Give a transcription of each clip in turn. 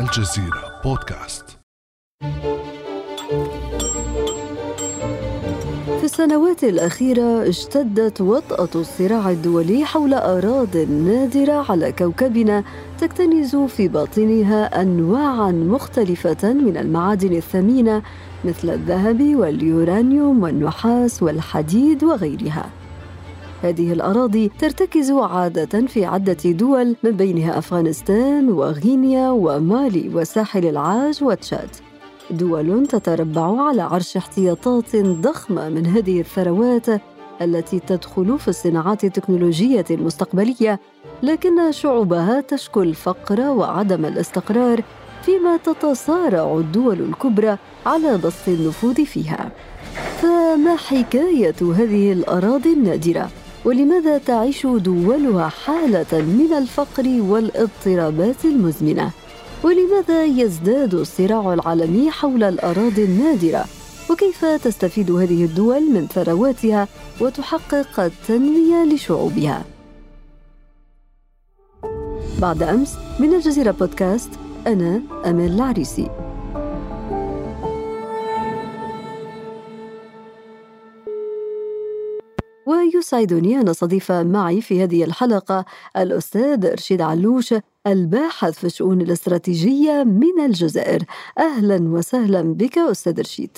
الجزيرة بودكاست في السنوات الأخيرة اشتدت وطأة الصراع الدولي حول أراضٍ نادرة على كوكبنا تكتنز في باطنها أنواعاً مختلفة من المعادن الثمينة مثل الذهب واليورانيوم والنحاس والحديد وغيرها. هذه الأراضي ترتكز عادة في عدة دول من بينها أفغانستان وغينيا ومالي وساحل العاج وتشاد. دول تتربع على عرش احتياطات ضخمة من هذه الثروات التي تدخل في الصناعات التكنولوجية المستقبلية، لكن شعوبها تشكو الفقر وعدم الاستقرار فيما تتصارع الدول الكبرى على بسط النفوذ فيها. فما حكاية هذه الأراضي النادرة؟ ولماذا تعيش دولها حالة من الفقر والاضطرابات المزمنة؟ ولماذا يزداد الصراع العالمي حول الأراضي النادرة؟ وكيف تستفيد هذه الدول من ثرواتها وتحقق التنمية لشعوبها؟ بعد أمس من الجزيرة بودكاست أنا أمل العريسي ويسعدني أن أستضيف معي في هذه الحلقة الأستاذ رشيد علوش الباحث في الشؤون الاستراتيجية من الجزائر. أهلا وسهلا بك أستاذ رشيد.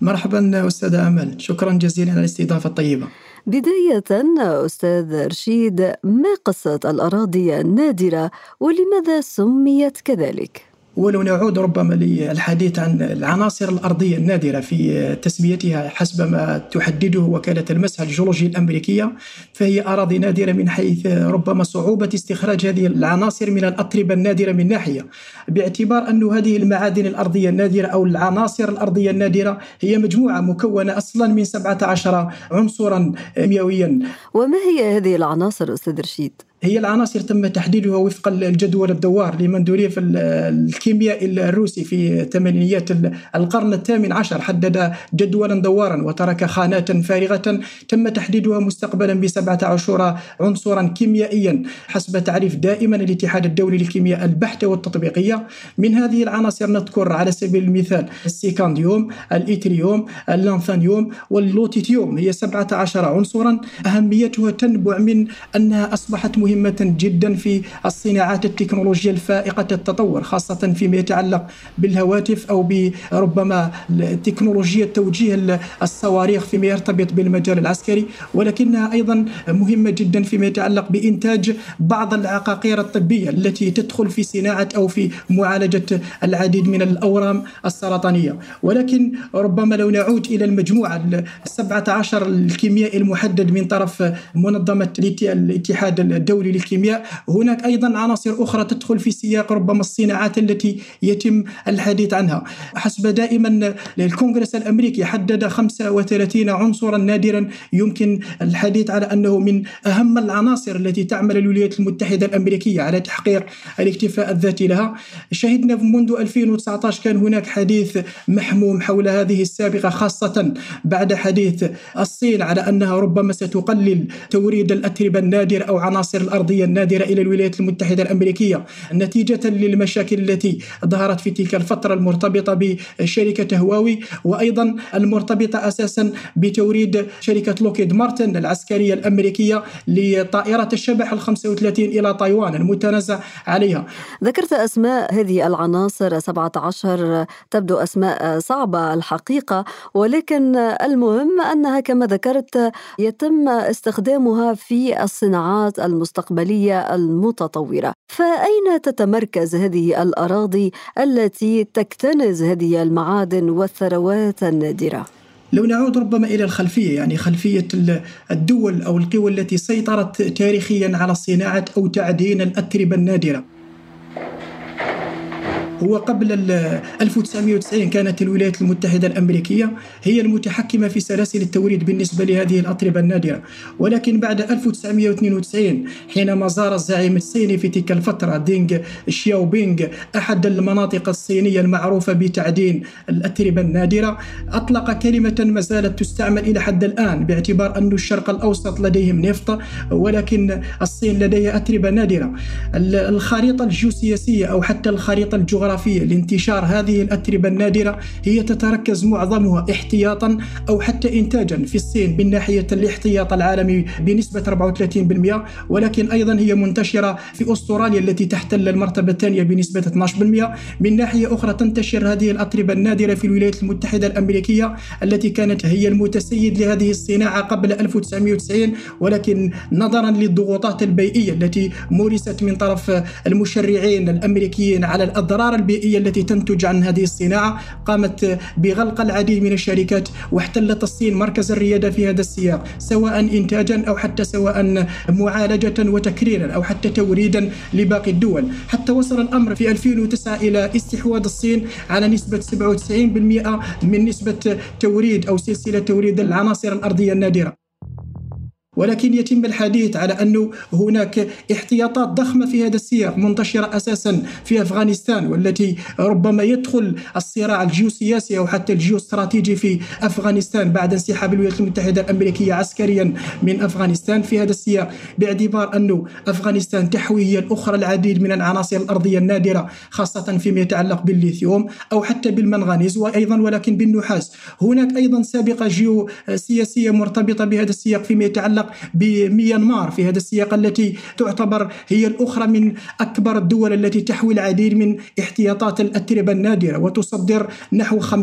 مرحبا أستاذة أمل. شكرا جزيلا على الاستضافة الطيبة. بداية أستاذ رشيد ما قصة الأراضي النادرة ولماذا سميت كذلك؟ ولو نعود ربما للحديث عن العناصر الأرضية النادرة في تسميتها حسب ما تحدده وكالة المسح الجيولوجي الأمريكية فهي أراضي نادرة من حيث ربما صعوبة استخراج هذه العناصر من الأتربة النادرة من ناحية باعتبار أن هذه المعادن الأرضية النادرة أو العناصر الأرضية النادرة هي مجموعة مكونة أصلا من 17 عنصرا كيميائيا وما هي هذه العناصر أستاذ رشيد؟ هي العناصر تم تحديدها وفق الجدول الدوار لمندوليف الكيمياء الروسي في ثمانينيات القرن الثامن عشر. حدد جدولا دوارا وترك خانات فارغة. تم تحديدها مستقبلا بسبعة عشر عنصرا كيميائيا. حسب تعريف دائما الاتحاد الدولي للكيمياء البحتة والتطبيقية من هذه العناصر نذكر على سبيل المثال السكانديوم الإيتريوم اللانثانيوم واللوتيتيوم. هي 17 عنصرا. أهميتها تنبع من أنها أصبحت مهمة مهمة جدا في الصناعات التكنولوجيا الفائقة التطور خاصة فيما يتعلق بالهواتف أو بربما تكنولوجيا توجيه الصواريخ فيما يرتبط بالمجال العسكري. ولكنها أيضا مهمة جدا فيما يتعلق بإنتاج بعض العقاقير الطبية التي تدخل في صناعة أو في معالجة العديد من الأورام السرطانية. ولكن ربما لو نعود إلى المجموعة السبعة عشر الكيميائي المحدد من طرف منظمة الاتحاد الدولي الدولي للكيمياء. هناك أيضا عناصر أخرى تدخل في سياق ربما الصناعات التي يتم الحديث عنها. حسب دائما الكونغرس الأمريكي حدد 35 عنصرا نادرا. يمكن الحديث على أنه من أهم العناصر التي تعمل الولايات المتحدة الأمريكية على تحقيق الاكتفاء الذاتي لها. شهدنا منذ 2019 كان هناك حديث محموم حول هذه السابقة خاصة بعد حديث الصين على أنها ربما ستقلل توريد الأتربة النادرة أو عناصر الأرضية النادرة إلى الولايات المتحدة الأمريكية. نتيجة للمشاكل التي ظهرت في تلك الفترة المرتبطة بشركة هواوي وأيضا المرتبطة أساسا بتوريد شركة لوكيد مارتن العسكرية الأمريكية لطائرة الشبح ال 35 إلى تايوان المتنازع عليها. ذكرت أسماء هذه العناصر 17 تبدو أسماء صعبة الحقيقة ولكن المهم أنها كما ذكرت يتم استخدامها في الصناعات المستقبلية المستقبلية المتطورة. فأين تتمركز هذه الأراضي التي تكتنز هذه المعادن والثروات النادرة؟ لو نعود ربما إلى الخلفية يعني خلفية الدول أو القوى التي سيطرت تاريخيا على صناعة أو تعدين الاتربه النادرة. هو قبل 1990 كانت الولايات المتحدة الأمريكية هي المتحكمة في سلاسل التوريد بالنسبة لهذه الأطربة النادرة. ولكن بعد 1992 حينما زار الزعيم الصيني في تلك الفترة دينغ شياو بينغ أحد المناطق الصينية المعروفة بتعدين الأتربة النادرة أطلق كلمة ما زالت تستعمل إلى حد الآن باعتبار أن الشرق الأوسط لديهم نفط ولكن الصين لديها أتربة نادرة. الخريطة الجيوسياسية أو حتى الخريطة الجغرافية لانتشار هذه الأتربة النادرة هي تتركز معظمها احتياطا أو حتى إنتاجا في الصين من ناحية الاحتياط العالمي بنسبة 34% ولكن أيضا هي منتشرة في أستراليا التي تحتل المرتبة الثانية بنسبة 12% من ناحية أخرى تنتشر هذه الأتربة النادرة في الولايات المتحدة الأمريكية التي كانت هي المتسيد لهذه الصناعة قبل 1990 ولكن نظرا للضغوطات البيئية التي مورست من طرف المشرعين الأمريكيين على الأضرار البيئية التي تنتج عن هذه الصناعة قامت بغلق العديد من الشركات واحتلت الصين مركز الريادة في هذا السياق سواء إنتاجا أو حتى سواء معالجة وتكريرا أو حتى توريدا لباقي الدول. حتى وصل الأمر في 2009 إلى استحواذ الصين على نسبة 97% من نسبة توريد أو سلسلة توريد العناصر الأرضية النادرة. ولكن يتم الحديث على أنه هناك احتياطات ضخمة في هذا السياق منتشرة أساسا في أفغانستان والتي ربما يدخل الصراع الجيوسياسي أو حتى الجيوستراتيجي في أفغانستان بعد انسحاب الولايات المتحدة الأمريكية عسكريا من أفغانستان في هذا السياق باعتبار أنه أفغانستان تحوي هي الأخرى العديد من العناصر الأرضية النادرة خاصة فيما يتعلق بالليثيوم أو حتى بالمنغنيز وأيضا ولكن بالنحاس. هناك أيضا سابقة جيوسياسية مرتبطة بهذا السياق فيما يتعلق تتعلق بميانمار في هذا السياق التي تعتبر هي الأخرى من أكبر الدول التي تحوي العديد من احتياطات الأتربة النادرة وتصدر نحو 50%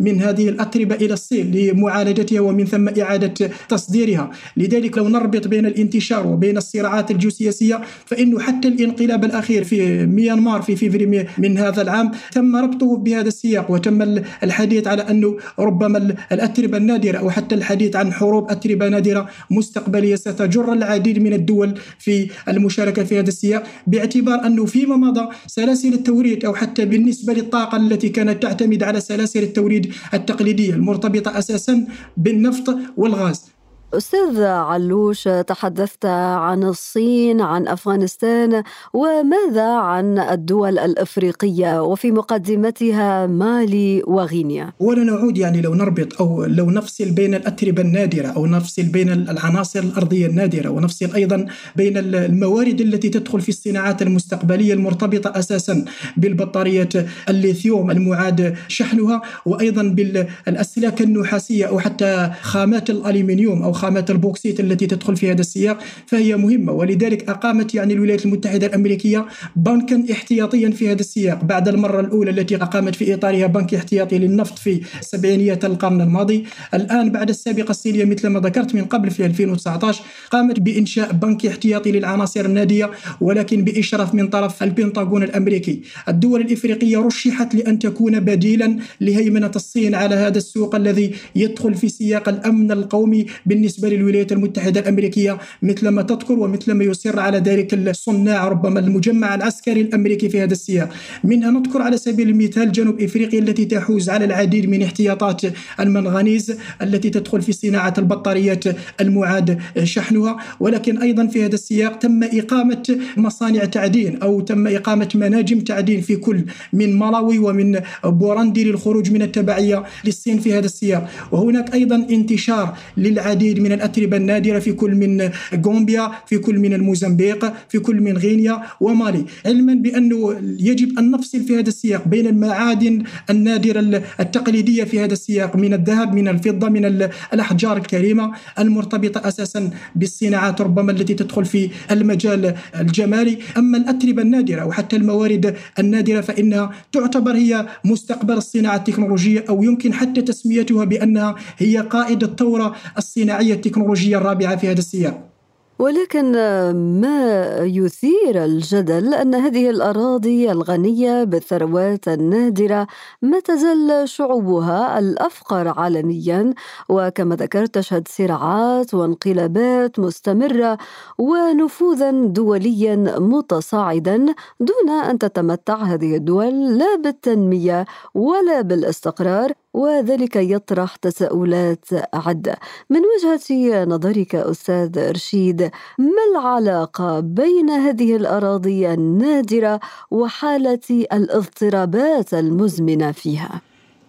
من هذه الأتربة إلى الصين لمعالجتها ومن ثم إعادة تصديرها. لذلك لو نربط بين الانتشار وبين الصراعات الجيوسياسية فإنه حتى الانقلاب الأخير في ميانمار في فيفري من هذا العام تم ربطه بهذا السياق وتم الحديث على أنه ربما الأتربة النادرة أو حتى الحديث عن حروب أتربة نادرة مستقبلية ستجر العديد من الدول في المشاركة في هذا السياق باعتبار أنه فيما مضى سلاسل التوريد أو حتى بالنسبة للطاقة التي كانت تعتمد على سلاسل التوريد التقليدية المرتبطة أساسا بالنفط والغاز. أستاذ علوش تحدثت عن الصين عن أفغانستان وماذا عن الدول الأفريقية؟ وفي مقدمتها مالي وغينيا. ولا نعود يعني لو نربط أو لو نفصل بين الأتربة النادرة أو نفصل بين العناصر الأرضية النادرة ونفصل أيضا بين الموارد التي تدخل في الصناعات المستقبلية المرتبطة أساسا بالبطاريات الليثيوم المعاد شحنها وأيضا بالأسلاك النحاسية أو حتى خامات الألمنيوم أو خامات البوكسيت التي تدخل في هذا السياق فهي مهمة. ولذلك أقامت يعني الولايات المتحدة الأمريكية بنكا احتياطيا في هذا السياق. بعد المرة الأولى التي أقامت في إطارها بنك احتياطي للنفط في سبعينيات القرن الماضي الآن بعد السابقة الصينية مثل ما ذكرت من قبل في 2019 قامت بإنشاء بنك احتياطي للعناصر النادية ولكن بإشراف من طرف البنطاغون الأمريكي. الدول الإفريقية رشحت لأن تكون بديلا لهيمنة الصين على هذا السوق الذي يدخل في سياق الأمن القومي بالنسبة بالنسبة للولايات المتحدة الأمريكية مثل ما تذكر ومثل ما يصر على ذلك الصناع ربما المجمع العسكري الأمريكي في هذا السياق. منها نذكر على سبيل المثال جنوب إفريقيا التي تحوز على العديد من احتياطات المنغنيز التي تدخل في صناعة البطاريات المعاد شحنها. ولكن أيضا في هذا السياق تم إقامة مصانع تعدين أو تم إقامة مناجم تعدين في كل من مالاوي ومن بوراندي للخروج من التبعية للصين في هذا السياق. وهناك أيضا انتشار للعديد العديد من الأتربة النادرة في كل من غومبيا في كل من الموزمبيق في كل من غينيا ومالي. علما بأنه يجب أن نفصل في هذا السياق بين المعادن النادرة التقليدية في هذا السياق من الذهب من الفضة من الأحجار الكريمة المرتبطة أساسا بالصناعات ربما التي تدخل في المجال الجمالي. أما الأتربة النادرة أو حتى الموارد النادرة فإنها تعتبر هي مستقبل الصناعة التكنولوجية أو يمكن حتى تسميتها بأنها هي قائد الثورة الصناعية. التكنولوجية الرابعة في هذا السياق. ولكن ما يثير الجدل أن هذه الأراضي الغنية بالثروات النادرة ما تزال شعوبها الأفقر عالميا وكما ذكرت تشهد صراعات وانقلابات مستمرة ونفوذا دوليا متصاعدا دون أن تتمتع هذه الدول لا بالتنمية ولا بالاستقرار وذلك يطرح تساؤلات عدة من وجهة نظرك أستاذ رشيد ما العلاقة بين هذه الأراضي النادرة وحالة الاضطرابات المزمنة فيها؟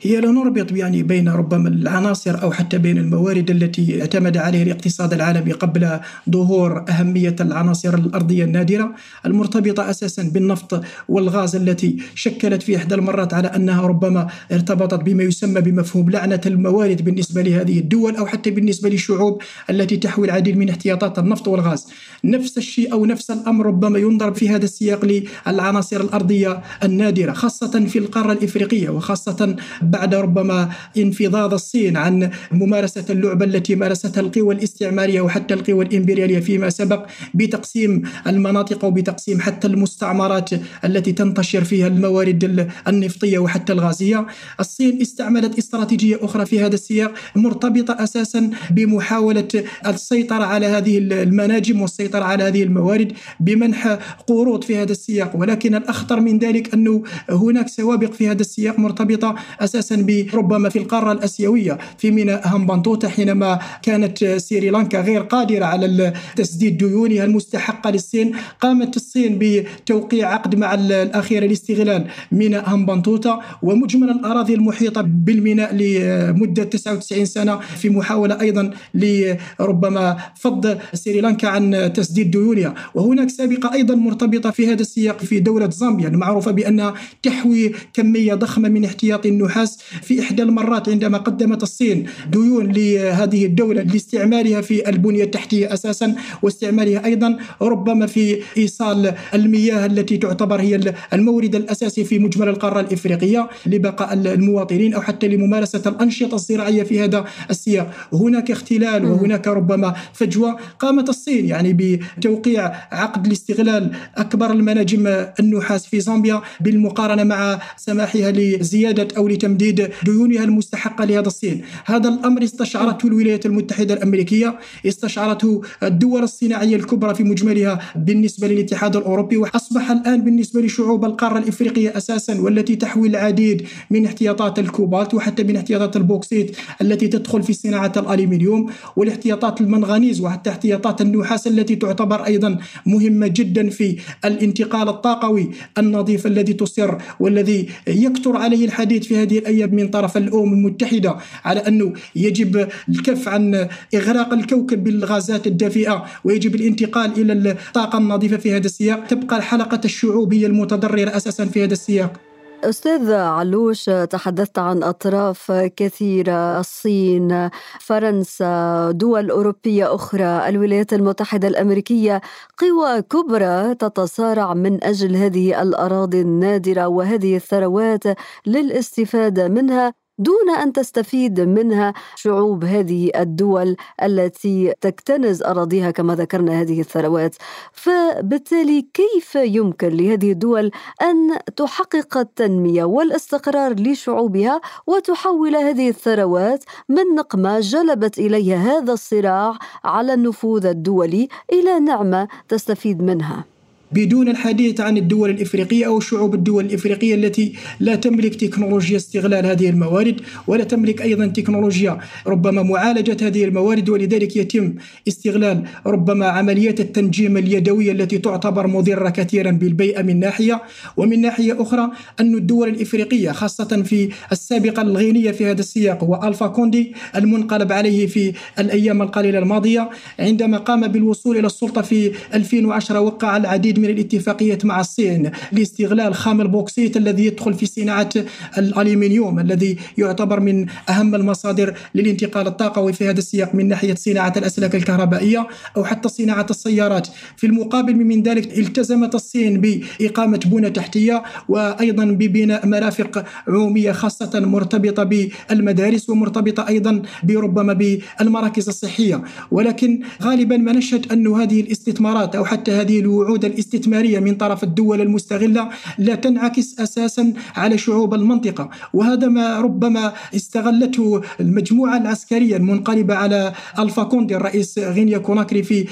هي لا نربط يعني بين ربما العناصر أو حتى بين الموارد التي اعتمد عليها الاقتصاد العالمي قبل ظهور أهمية العناصر الأرضية النادرة المرتبطة أساسا بالنفط والغاز التي شكلت في إحدى المرات على أنها ربما ارتبطت بما يسمى بمفهوم لعنة الموارد بالنسبة لهذه الدول أو حتى بالنسبة للشعوب التي تحوي العديد من احتياطات النفط والغاز. نفس الشيء أو نفس الأمر ربما ينظر في هذا السياق للعناصر الأرضية النادرة خاصة في القارة الإفريقية وخاصة بعد ربما انفضاض الصين عن ممارسة اللعبة التي مارستها القوى الاستعمارية وحتى القوى الإمبريالية فيما سبق بتقسيم المناطق وبتقسيم حتى المستعمرات التي تنتشر فيها الموارد النفطية وحتى الغازية. الصين استعملت استراتيجية أخرى في هذا السياق مرتبطة أساسا بمحاولة السيطرة على هذه المناجم والسيطرة على هذه الموارد بمنح قروض في هذا السياق. ولكن الأخطر من ذلك أنه هناك سوابق في هذا السياق مرتبطة أساسا أساسا بربما في القارة الأسيوية في ميناء همبانتوتا حينما كانت سريلانكا غير قادرة على تسديد ديونها المستحقة للصين قامت الصين بتوقيع عقد مع الاخيره لاستغلال ميناء همبانتوتا ومجمل الأراضي المحيطة بالميناء لمدة 99 سنة في محاولة أيضا لربما فض سريلانكا عن تسديد ديونها. وهناك سابقة أيضا مرتبطة في هذا السياق في دولة زامبيا المعروفة بأنها تحوي كمية ضخمة من احتياط النحاس في إحدى المرات عندما قدمت الصين ديون لهذه الدولة لاستعمالها في البنية التحتية أساسا واستعمالها أيضا ربما في إيصال المياه التي تعتبر هي المورد الأساسي في مجمل القارة الإفريقية لبقاء المواطنين أو حتى لممارسة الأنشطة الزراعية في هذا السياق. هناك اختلال وهناك ربما فجوة. قامت الصين يعني بتوقيع عقد لاستغلال أكبر المناجم النحاس في زامبيا بالمقارنة مع سماحها لزيادة أو لتمديد تمديد ديونها المستحقة لهذا الصين. هذا الأمر استشعرته الولايات المتحدة الأمريكية استشعرته الدول الصناعية الكبرى في مجملها بالنسبة للاتحاد الأوروبي وأصبح الآن بالنسبة لشعوب القارة الإفريقية أساسا والتي تحوي العديد من احتياطات الكوبالت وحتى من احتياطات البوكسيت التي تدخل في صناعة الألمنيوم والاحتياطات المنغنيز وحتى احتياطات النحاس التي تعتبر أيضا مهمة جدا في الانتقال الطاقوي النظيف الذي تصر والذي يكثر عليه الحديث في هذه الأيام من طرف الأمم المتحدة على أنه يجب الكف عن إغراق الكوكب بالغازات الدافئة ويجب الانتقال إلى الطاقة النظيفة في هذا السياق. تبقى الحلقة الشعوبية المتضررة أساسا في هذا السياق. أستاذ علوش تحدثت عن أطراف كثيرة الصين فرنسا دول أوروبية أخرى الولايات المتحدة الأمريكية قوى كبرى تتصارع من أجل هذه الأراضي النادرة وهذه الثروات للاستفادة منها. دون أن تستفيد منها شعوب هذه الدول التي تكتنز أراضيها كما ذكرنا هذه الثروات. فبالتالي كيف يمكن لهذه الدول أن تحقق التنمية والاستقرار لشعوبها وتحول هذه الثروات من نقمة جلبت إليها هذا الصراع على النفوذ الدولي إلى نعمة تستفيد منها؟ بدون الحديث عن الدول الإفريقية أو شعوب الدول الإفريقية التي لا تملك تكنولوجيا استغلال هذه الموارد ولا تملك أيضا تكنولوجيا ربما معالجة هذه الموارد ولذلك يتم استغلال ربما عمليات التنجيم اليدوية التي تعتبر مضرة كثيرا بالبيئة من ناحية ومن ناحية أخرى أن الدول الإفريقية خاصة في السابقة الغينية في هذا السياق هو ألفا كوندي المنقلب عليه في الأيام القليلة الماضية عندما قام بالوصول إلى السلطة في 2010 وقع العديد من الاتفاقيات مع الصين لاستغلال خام البوكسيت الذي يدخل في صناعة الألمنيوم الذي يعتبر من أهم المصادر للانتقال الطاقوي في هذا السياق من ناحية صناعة الأسلاك الكهربائية أو حتى صناعة السيارات. في المقابل من ذلك التزمت الصين بإقامة بنى تحتية وأيضا ببناء مرافق عمومية خاصة مرتبطة بالمدارس ومرتبطة أيضا بربما بالمراكز الصحية. ولكن غالبا ما نشهد أن هذه الاستثمارات أو حتى هذه الوعود الاستثمارية من طرف الدول المستغلة لا تنعكس أساسا على شعوب المنطقة. وهذا ما ربما استغلته المجموعة العسكرية المنقلبة على ألفا كوندي الرئيس غينيا كوناكري في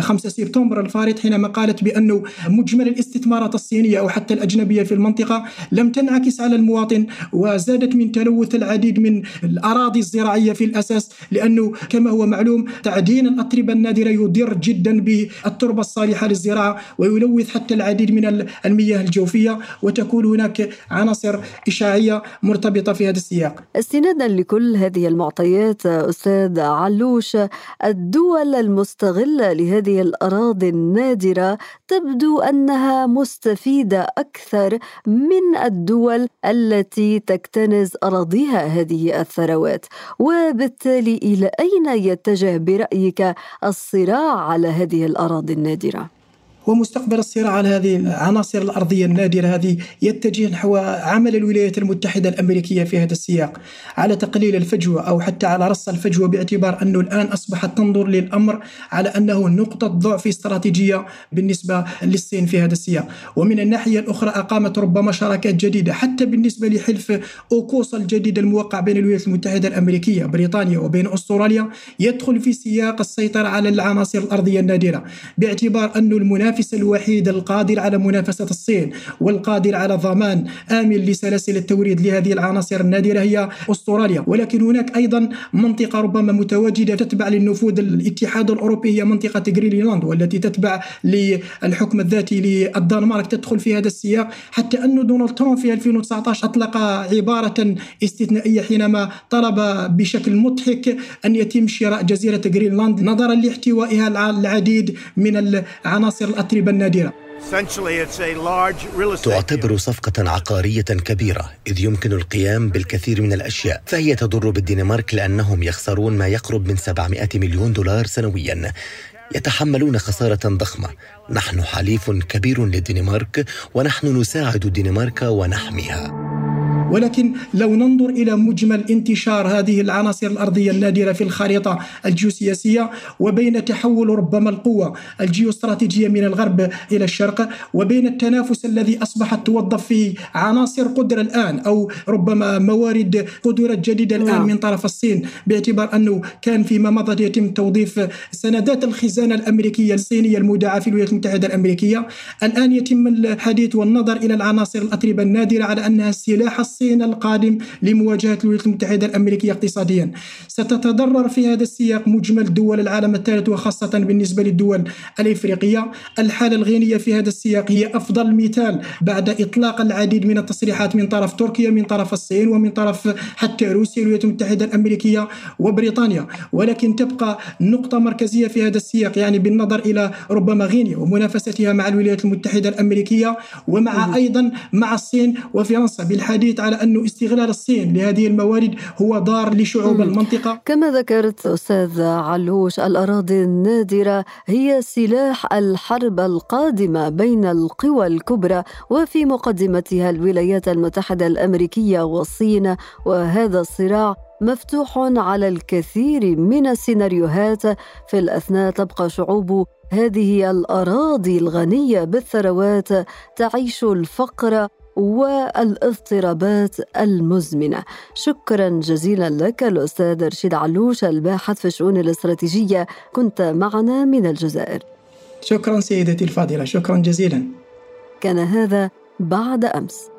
5 سبتمبر الفارط حينما قالت بأنه مجمل الاستثمارات الصينية أو حتى الأجنبية في المنطقة لم تنعكس على المواطن وزادت من تلوث العديد من الأراضي الزراعية في الأساس لأنه كما هو معلوم تعدين الأتربة النادرة يضر جدا بالتربة الصالحة للزراعة. ويلوث حتى العديد من المياه الجوفية وتكون هناك عناصر إشعاعية مرتبطة في هذا السياق استنادا لكل هذه المعطيات أستاذ علوش الدول المستغلة لهذه الأراضي النادرة تبدو أنها مستفيدة أكثر من الدول التي تكتنز أراضيها هذه الثروات وبالتالي إلى أين يتجه برأيك الصراع على هذه الأراضي النادرة؟ ومستقبل الصراع على هذه العناصر الأرضية النادرة هذه يتجه نحو عمل الولايات المتحدة الأمريكية في هذا السياق. على تقليل الفجوة أو حتى على رص الفجوة باعتبار أنه الآن أصبحت تنظر للأمر على أنه نقطة ضعف استراتيجية بالنسبة للصين في هذا السياق. ومن الناحية الأخرى أقامت ربما شراكات جديدة حتى بالنسبة لحلف أوكوس الجديد الموقع بين الولايات المتحدة الأمريكية بريطانيا وبين أستراليا يدخل في سياق السيطرة على العناصر الأرضية النادرة. باعتبار أن المنافس المنافس الوحيد القادر على منافسة الصين والقادر على ضمان آمن لسلاسل التوريد لهذه العناصر النادرة هي أستراليا. ولكن هناك أيضا منطقة ربما متواجدة تتبع للنفوذ الاتحاد الأوروبي هي منطقة جرينلاند والتي تتبع للحكم الذاتي للدنمارك. تدخل في هذا السياق حتى أن دونالد ترامب في 2019 أطلق عبارة استثنائية حينما طلب بشكل مضحك أن يتم شراء جزيرة جرينلاند نظرا لاحتوائها العديد من العناصر الأتربة النادرة تعتبر صفقة عقارية كبيرة إذ يمكن القيام بالكثير من الأشياء. فهي تضر بالدنمارك لأنهم يخسرون ما يقرب من 700 مليون دولار سنويا. يتحملون خسارة ضخمة. نحن حليف كبير للدنمارك ونحن نساعد الدنمارك ونحميها. ولكن لو ننظر إلى مجمل انتشار هذه العناصر الأرضية النادرة في الخريطة الجيوسياسية وبين تحول ربما القوة الجيوستراتيجية من الغرب إلى الشرق وبين التنافس الذي أصبحت توظف فيه عناصر قدرة الآن أو ربما موارد قدرات جديدة الآن نعم. من طرف الصين باعتبار أنه كان فيما مضى يتم توظيف سندات الخزانة الأمريكية الصينية المودعة في الولايات المتحدة الأمريكية الآن يتم الحديث والنظر إلى العناصر الأتربة النادرة على أنها السلاح الصين القادم لمواجهة الولايات المتحدة الأمريكية اقتصاديا. ستتضرر في هذا السياق مجمل دول العالم الثالث وخاصة بالنسبة للدول الإفريقية. الحالة الغينية في هذا السياق هي أفضل مثال بعد إطلاق العديد من التصريحات من طرف تركيا من طرف الصين ومن طرف حتى روسيا الولايات المتحدة الأمريكية وبريطانيا. ولكن تبقى نقطة مركزية في هذا السياق يعني بالنظر إلى ربما غينيا ومنافستها مع الولايات المتحدة الأمريكية ومع أيضا مع الصين وفرنسا. بالحديث على أن استغلال الصين لهذه الموارد هو ضار لشعوب المنطقة. كما ذكرت أستاذ علوش الأراضي النادرة هي سلاح الحرب القادمة بين القوى الكبرى وفي مقدمتها الولايات المتحدة الأمريكية والصين وهذا الصراع مفتوح على الكثير من السيناريوهات. في الأثناء تبقى شعوب هذه الأراضي الغنية بالثروات تعيش الفقر والاضطرابات المزمنة. شكرا جزيلا لك الأستاذ رشيد علوش الباحث في الشؤون الاستراتيجية. كنت معنا من الجزائر. شكرا سيدتي الفاضلة شكرا جزيلا. كان هذا بعد أمس.